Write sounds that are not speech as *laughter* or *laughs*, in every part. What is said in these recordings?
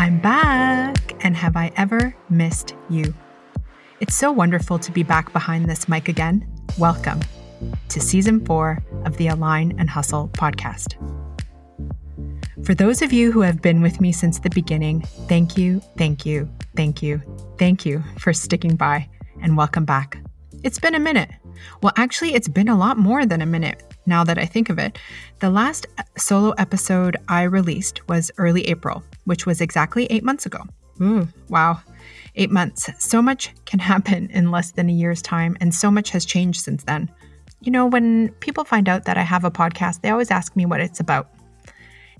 I'm back, and have I ever missed you? It's so wonderful to be back behind this mic again. Welcome to season four of the Align and Hustle podcast. For those of you who have been with me since the beginning, thank you, thank you, thank you, thank you for sticking by, and welcome back. It's been a minute. Well, actually, it's been a lot more than a minute now that I think of it. The last solo episode I released was early April, which was exactly eight months ago. Ooh, wow. Eight months. So much can *laughs* happen in less than a year's time, and so much has changed since then. You know, when people find out that I have a podcast, they always ask me what it's about.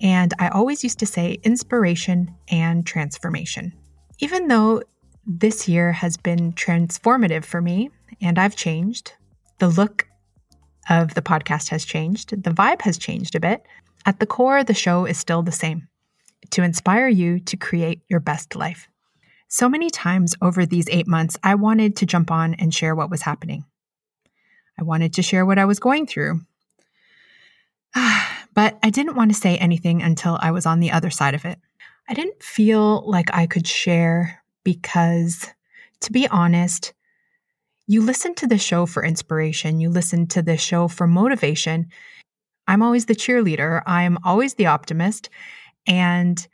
And I always used to say inspiration and transformation. Even though this year has been transformative for me and I've changed, the look of the podcast has changed, the vibe has changed a bit. At the core, the show is still the same to inspire you to create your best life. So many times over these eight months, I wanted to jump on and share what was happening. I wanted to share what I was going through. *sighs* but I didn't want to say anything until I was on the other side of it. I didn't feel like I could share because, to be honest, you listen to the show for inspiration, you listen to the show for motivation. I'm always the cheerleader, I'm always the optimist. And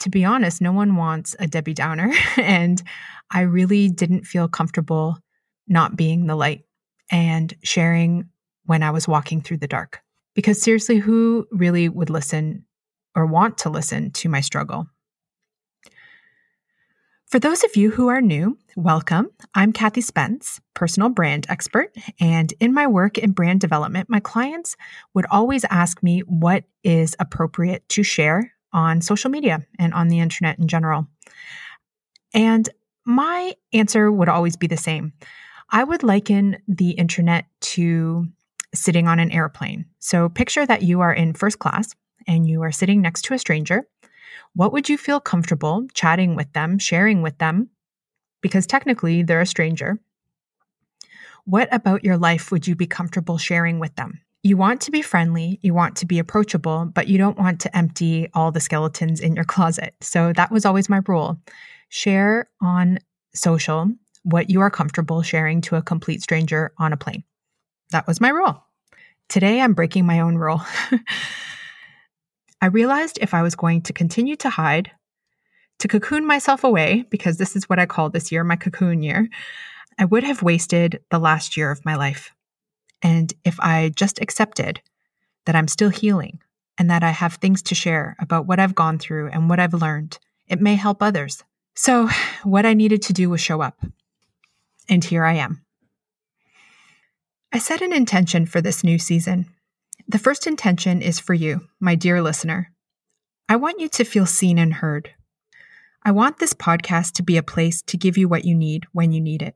to be honest, no one wants a Debbie Downer. *laughs* and I really didn't feel comfortable not being the light and sharing when I was walking through the dark. Because seriously, who really would listen or want to listen to my struggle? For those of you who are new, welcome. I'm Kathy Spence, personal brand expert. And in my work in brand development, my clients would always ask me what is appropriate to share on social media and on the internet in general. And my answer would always be the same. I would liken the internet to sitting on an airplane. So picture that you are in first class and you are sitting next to a stranger what would you feel comfortable chatting with them, sharing with them? Because technically they're a stranger. What about your life would you be comfortable sharing with them? You want to be friendly, you want to be approachable, but you don't want to empty all the skeletons in your *laughs* closet. So that was always my rule. Share on social what you are comfortable sharing to a complete stranger on a plane. That was my rule. Today, I'm breaking my own rule. *laughs* I realized if I was going to continue to hide, to cocoon myself away, because this is what I call this year my cocoon year, I would have wasted the last year of my life. And if I just accepted that I'm still healing and that I have things to share about what I've gone through and what I've learned, it may help others. So, what I needed to do was show up. And here I am. I set an intention for this new season the first intention is for you, my dear listener. I want you to feel seen and heard. I want this podcast to be a place to give you what you need when you need it.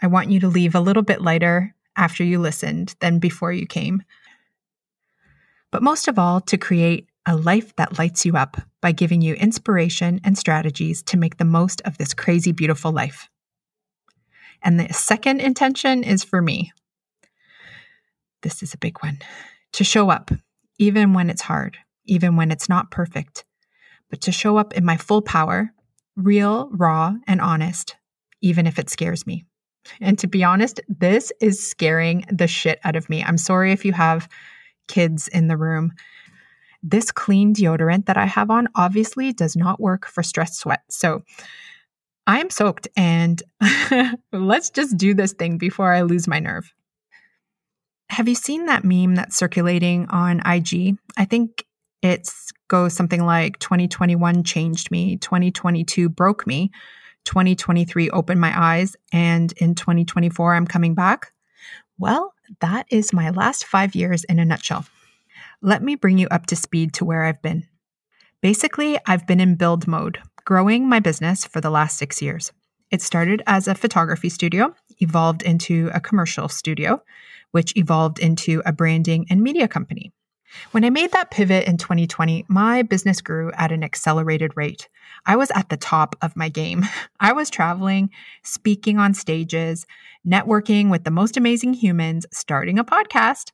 I want you to leave a little bit lighter after you listened than before you came. But most of all, to create a life that lights you up by giving you inspiration and strategies to make the most of this crazy, beautiful life. And the second intention is for me. This is a big one to show up, even when it's hard, even when it's not perfect, but to show up in my full power, real, raw, and honest, even if it scares me. And to be honest, this is scaring the shit out of me. I'm sorry if you have kids in the room. This clean deodorant that I have on obviously does not work for stress sweat. So I am soaked and *laughs* let's just do this thing before I lose my nerve. Have you seen that meme that's circulating on IG? I think it goes something like 2021 changed me, 2022 broke me, 2023 opened my eyes, and in 2024 I'm coming back. Well, that is my last five years in a nutshell. Let me bring you up to speed to where I've been. Basically, I've been in build mode, growing my business for the last six years. It started as a photography studio, evolved into a commercial studio, which evolved into a branding and media company. When I made that pivot in 2020, my business grew at an accelerated rate. I was at the top of my game. *laughs* I was traveling, speaking on stages, networking with the most amazing humans, starting a podcast.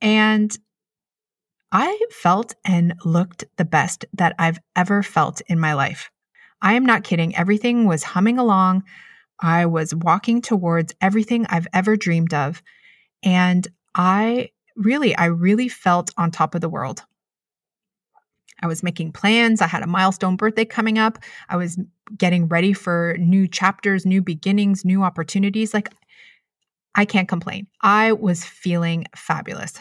And I felt and looked the best that I've ever felt in my life. I am not kidding. Everything was humming along. I was walking towards everything I've ever dreamed of. And I really, I really felt on top of the world. I was making plans. I had a milestone birthday coming up. I was getting ready for new chapters, new beginnings, new opportunities. Like, I can't complain. I was feeling fabulous.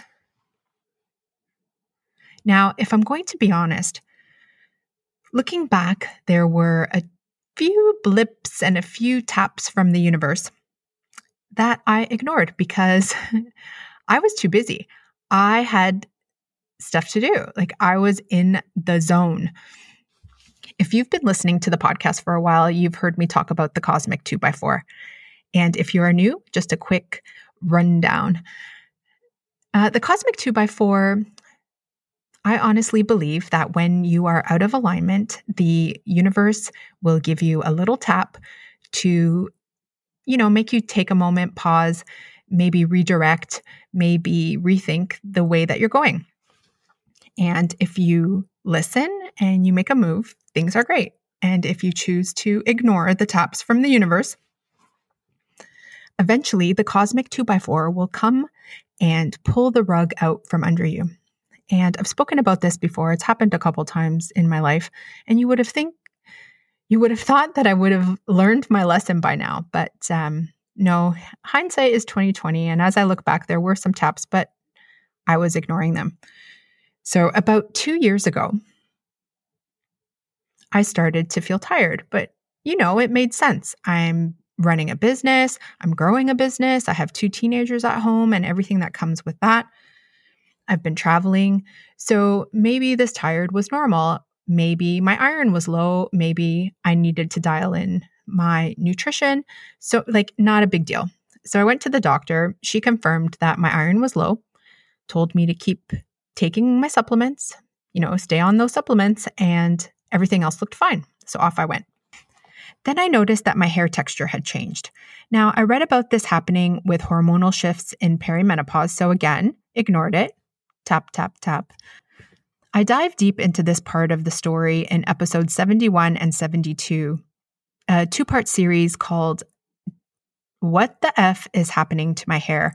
Now, if I'm going to be honest, looking back, there were a few blips and a few taps from the universe that I ignored because *laughs* I was too busy. I had stuff to do. Like I was in the zone. If you've been listening to the podcast for a while, you've heard me talk about the Cosmic 2x4. And if you are new, just a quick rundown. Uh, the Cosmic 2x4 I honestly believe that when you are out of alignment, the universe will give you a little tap to, you know, make you take a moment, pause, maybe redirect, maybe rethink the way that you're going. And if you listen and you make a move, things are great. And if you choose to ignore the taps from the universe, eventually the cosmic 2x4 will come and pull the rug out from under you. And I've spoken about this before. It's happened a couple times in my life. And you would have think you would have thought that I would have learned my lesson by now. But um, no, hindsight is 2020. And as I look back, there were some taps, but I was ignoring them. So about two years ago, I started to feel tired, but you know, it made sense. I'm running a business, I'm growing a business, I have two teenagers at home and everything that comes with that. I've been traveling. So maybe this tired was normal. Maybe my iron was low. Maybe I needed to dial in my nutrition. So, like, not a big deal. So I went to the doctor. She confirmed that my iron was low, told me to keep taking my supplements, you know, stay on those supplements, and everything else looked fine. So off I went. Then I noticed that my hair texture had changed. Now, I read about this happening with hormonal shifts in perimenopause, so again, ignored it tap, tap, tap. I dive deep into this part of the story in episodes 71 and 72, a two part series called What the F is Happening to My Hair?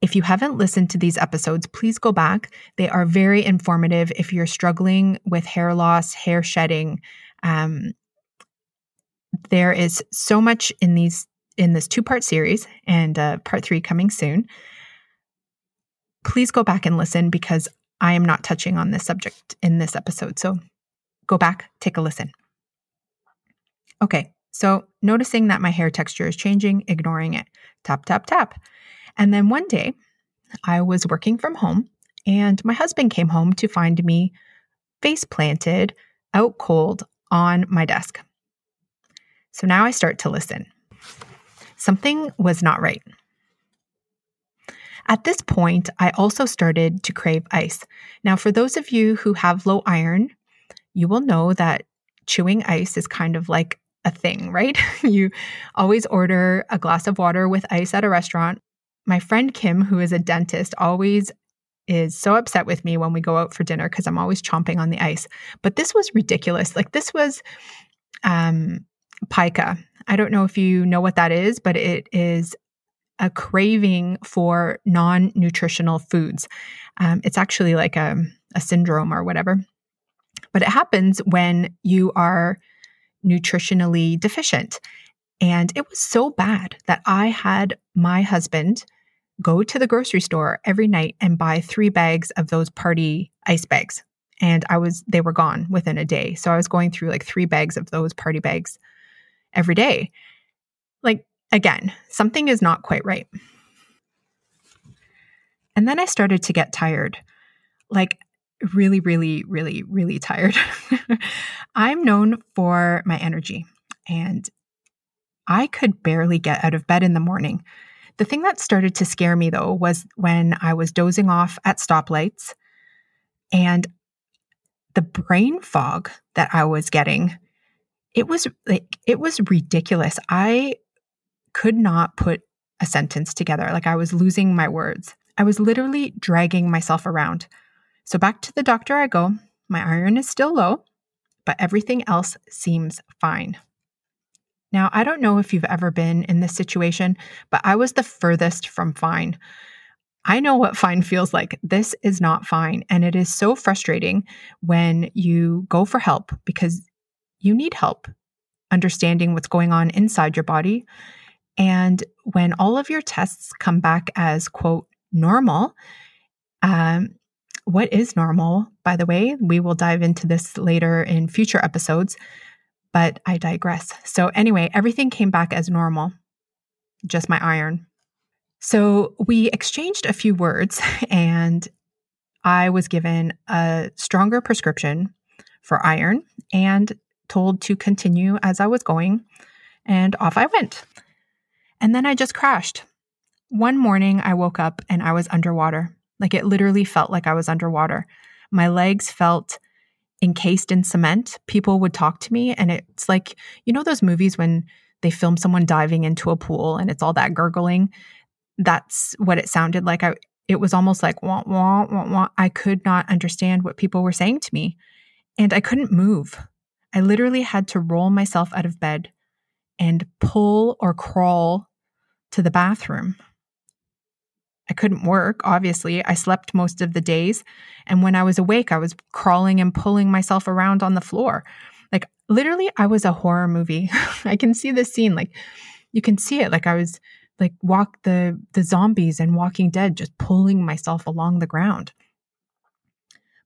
If you haven't listened to these episodes, please go back. They are very informative if you're struggling with hair loss, hair shedding. Um, there is so much in these in this two part series, and uh, part three coming soon please go back and listen because I am not touching on this subject in this episode. So go back, take a listen. Okay, so noticing that my hair texture is changing, ignoring it, tap, tap, tap. And then one day I was working from home and my husband came home to find me face planted out cold on my desk. So now I start to listen. Something was not right. At this point, I also started to crave ice. Now, for those of you who have low iron, you will know that chewing ice is kind of like a thing, right? *laughs* you always order a glass of water with ice at a restaurant. My friend Kim, who is a dentist, always is so upset with me when we go out for dinner because I'm always chomping on the ice. But this was ridiculous. Like this was um pica. I don't know if you know what that is, but it is a craving for non nutritional foods. Um, it's actually like a, a syndrome or whatever. But it happens when you are nutritionally deficient. And it was so bad that I had my husband go to the grocery store every night and buy three bags of those party ice bags. And I was, they were gone within a day. So I was going through like three bags of those party bags every day. Like Again, something is not quite right. And then I started to get tired. Like, really, really, really, really tired. *laughs* I'm known for my energy, and I could barely get out of bed in the morning. The thing that started to scare me, though, was when I was dozing off at stoplights and the brain fog that I was getting. It was like, it was ridiculous. I could not put a sentence together. Like I was losing my words. I was literally dragging myself around. So back to the doctor I go. My iron is still low, but everything else seems fine. Now, I don't know if you've ever been in this situation, but I was the furthest from fine. I know what fine feels like. This is not fine. And it is so frustrating when you go for help because you need help understanding what's going on inside your body. And when all of your tests come back as, quote, normal, um, what is normal, by the way? We will dive into this later in future episodes, but I digress. So, anyway, everything came back as normal, just my iron. So, we exchanged a few words, *laughs* and I was given a stronger prescription for iron and told to continue as I was going, and off I went. And then I just crashed. One morning, I woke up and I was underwater. Like it literally felt like I was underwater. My legs felt encased in cement. People would talk to me, and it's like, you know, those movies when they film someone diving into a pool and it's all that gurgling? That's what it sounded like. I, it was almost like wah, wah, wah, wah. I could not understand what people were saying to me, and I couldn't move. I literally had to roll myself out of bed and pull or crawl to the bathroom. I couldn't work, obviously. I slept most of the days. And when I was awake, I was crawling and pulling myself around on the floor. Like, literally, I was a horror movie. *laughs* I can see this scene. Like, you can see it. Like, I was like walk the the zombies and walking dead just pulling myself along the ground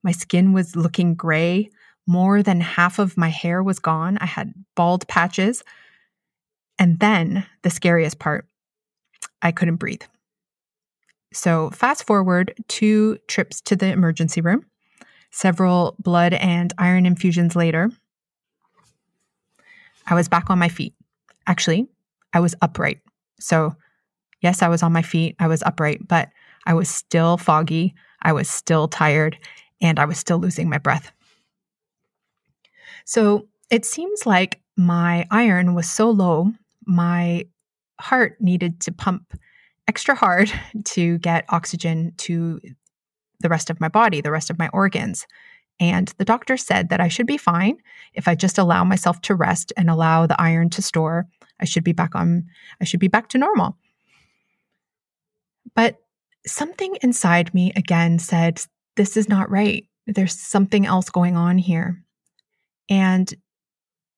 my skin was looking gray more than half of my hair was gone. I had bald patches. And then the scariest part, I couldn't breathe. So, fast forward two trips to the emergency room, several blood and iron infusions later, I was back on my feet. Actually, I was upright. So, yes, I was on my feet, I was upright, but I was still foggy, I was still tired, and I was still losing my breath. So it seems like my iron was so low, my heart needed to pump extra hard *laughs* to get oxygen to the rest of my body, the rest of my organs. And the doctor said that I should be fine if I just allow myself to rest and allow the iron to store. I should be back on, I should be back to normal. But something inside me again said, This is not right. There's something else going on here. And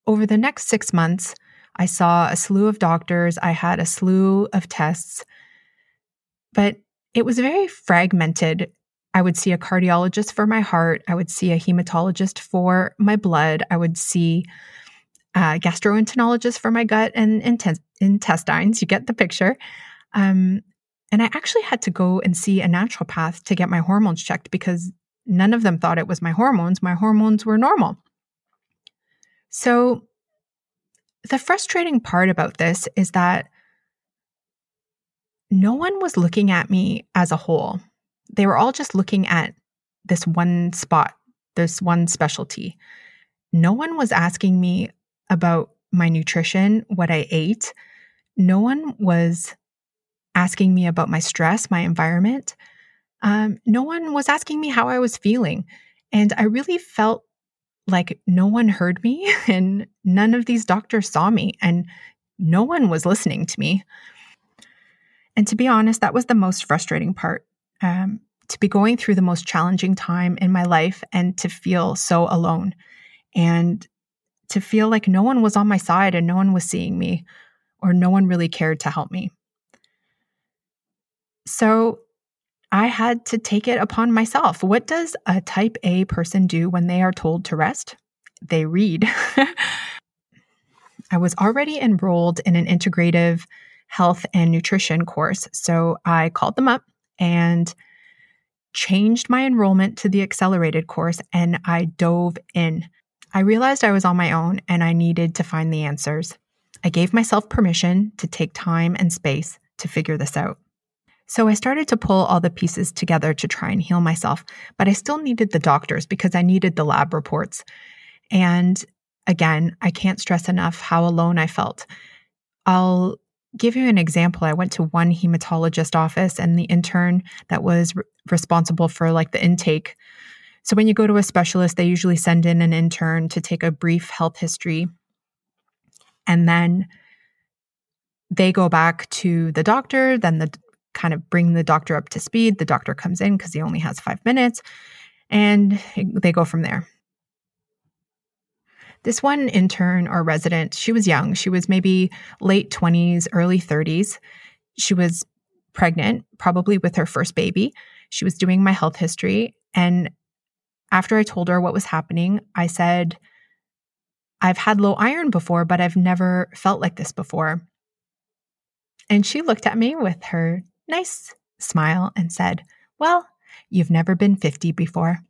over the next six months, I saw a slew of doctors, I had a slew of tests, but it was very fragmented. I would see a cardiologist for my heart, I would see a hematologist for my blood, I would see a gastroenterologist for my gut and intestines. You get the picture. Um, and I actually had to go and see a naturopath to get my hormones checked because none of them thought it was my hormones. My hormones were normal. So, the frustrating part about this is that no one was looking at me as a whole. They were all just looking at this one spot, this one specialty. No one was asking me about my nutrition, what I ate. No one was asking me about my stress, my environment. Um, no one was asking me how I was feeling. And I really felt like no one heard me *laughs* and none of these doctors saw me and no one was listening to me. And to be honest, that was the most frustrating part. Um, to be going through the most challenging time in my life and to feel so alone and to feel like no one was on my side and no one was seeing me or no one really cared to help me. So I had to take it upon myself. What does a type A person do when they are told to rest? They read. *laughs* I was already enrolled in an integrative health and nutrition course. So I called them up and changed my enrollment to the accelerated course and I dove in. I realized I was on my own and I needed to find the answers. I gave myself permission to take time and space to figure this out. So I started to pull all the pieces together to try and heal myself, but I still needed the doctors because I needed the lab reports. And again, I can't stress enough how alone I felt. I'll give you an example, I went to one hematologist office and the intern that was re- responsible for like the intake. So when you go to a specialist, they usually send in an intern to take a brief health history. And then they go back to the doctor, then the kind of bring the doctor up to speed. The doctor comes in because he only has five minutes and they go from there. This one intern or resident, she was young. She was maybe late 20s, early 30s. She was pregnant, probably with her first baby. She was doing my health history. And after I told her what was happening, I said, I've had low iron before, but I've never felt like this before. And she looked at me with her nice smile and said, Well, you've never been 50 before.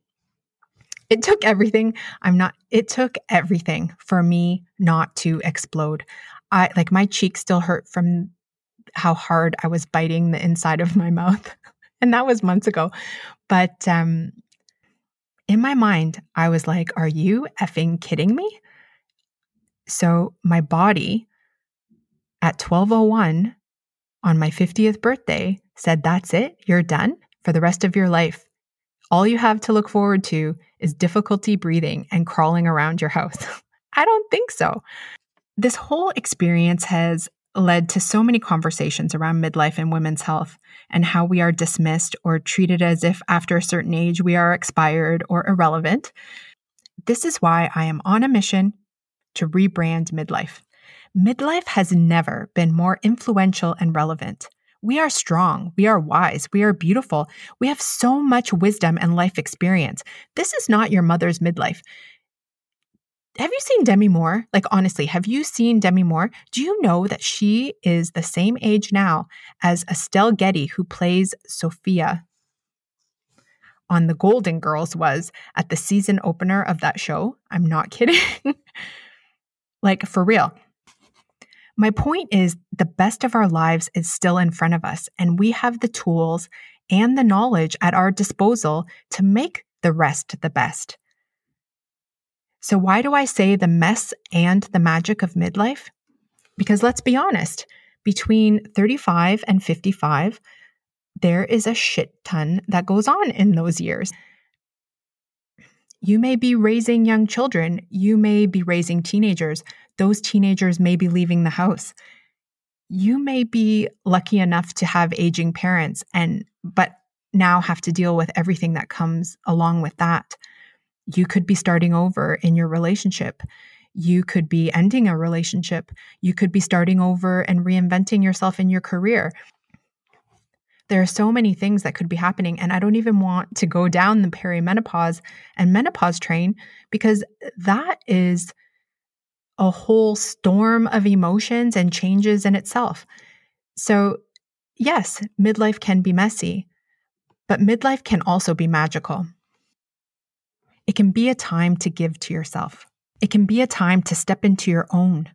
It took everything. I'm not, it took everything for me not to explode. I like my cheeks still hurt from how hard I was biting the inside of my *laughs* mouth. and that was months ago. But um, in my mind, I was like, Are you effing kidding me? So my body at 1201 on my 50th birthday said, That's it, you're done for the rest of your life. All you have to look forward to is difficulty breathing and crawling around your house. *laughs* I don't think so. This whole experience has led to so many conversations around midlife and women's health and how we are dismissed or treated as if after a certain age we are expired or irrelevant. This is why I am on a mission to rebrand midlife. Midlife has never been more influential and relevant. We are strong. We are wise. We are beautiful. We have so much wisdom and life experience. This is not your mother's midlife. Have you seen Demi Moore? Like, honestly, have you seen Demi Moore? Do you know that she is the same age now as Estelle Getty, who plays Sophia on The Golden Girls, was at the season opener of that show? I'm not kidding. *laughs* like, for real. My point is the best of our lives is still in front of us, and we have the tools and the knowledge at our disposal to make the rest the best. So, why do I say the mess and the magic of midlife? Because let's be honest, between 35 and 55, there is a shit ton that goes on in those years. You may be raising young children, you may be raising teenagers, those teenagers may be leaving the house. You may be lucky enough to have aging parents and but now have to deal with everything that comes along with that. You could be starting over in your relationship. You could be ending a relationship. You could be starting over and reinventing yourself in your career. There are so many things that could be happening. And I don't even want to go down the perimenopause and menopause train because that is a whole storm of emotions and changes in itself. So, yes, midlife can be messy, but midlife can also be magical. It can be a time to give to yourself. It can be a time to step into your own,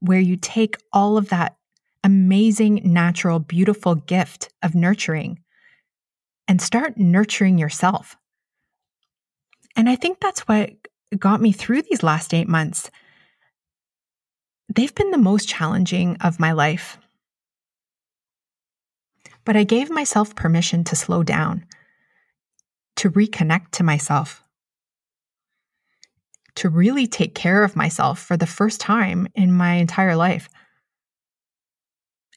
where you take all of that amazing, natural, beautiful gift of nurturing and start nurturing yourself. And I think that's what got me through these last eight months they've been the most challenging of my life. But I gave myself permission to slow down, to reconnect to myself, to really take care of myself for the first time in my entire life.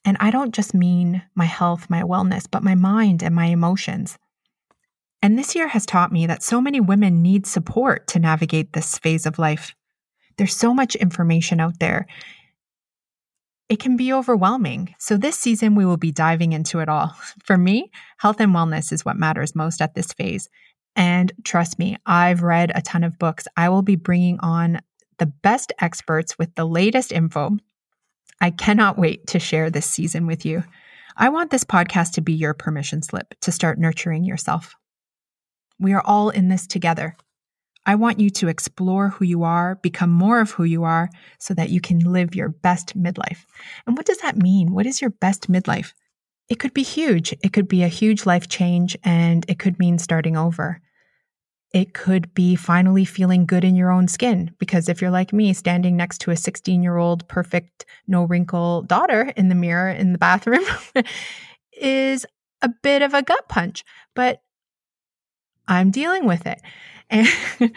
And I don't just mean my health, my wellness, but my mind and my emotions. And this year has taught me that so many women need support to navigate this phase of life. There's so much information out there. It can be overwhelming. So, this season, we will be diving into it all. *laughs* For me, health and wellness is what matters most at this phase. And trust me, I've read a ton of books. I will be bringing on the best experts with the latest info. I cannot wait to share this season with you. I want this podcast to be your permission slip to start nurturing yourself. We are all in this together. I want you to explore who you are, become more of who you are, so that you can live your best midlife. And what does that mean? What is your best midlife? It could be huge. It could be a huge life change, and it could mean starting over. It could be finally feeling good in your own skin. Because if you're like me, standing next to a 16 year old, perfect, no wrinkle daughter in the mirror in the bathroom *laughs* is a bit of a gut punch, but I'm dealing with it. And *laughs*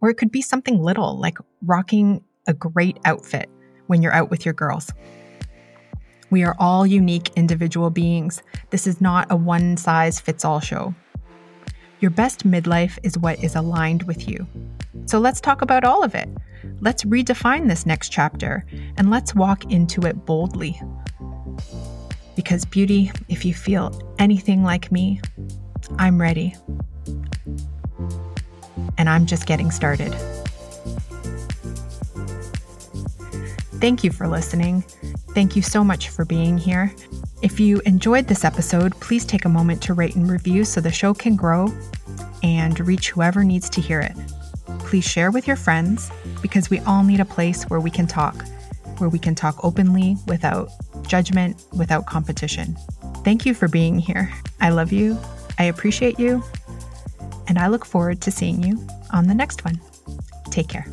or it could be something little like rocking a great outfit when you're out with your girls. We are all unique individual beings. This is not a one size fits all show. Your best midlife is what is aligned with you. So let's talk about all of it. Let's redefine this next chapter and let's walk into it boldly. Because, beauty, if you feel anything like me, I'm ready. And I'm just getting started. Thank you for listening. Thank you so much for being here. If you enjoyed this episode, please take a moment to rate and review so the show can grow and reach whoever needs to hear it. Please share with your friends because we all need a place where we can talk, where we can talk openly without judgment, without competition. Thank you for being here. I love you. I appreciate you. And I look forward to seeing you on the next one. Take care.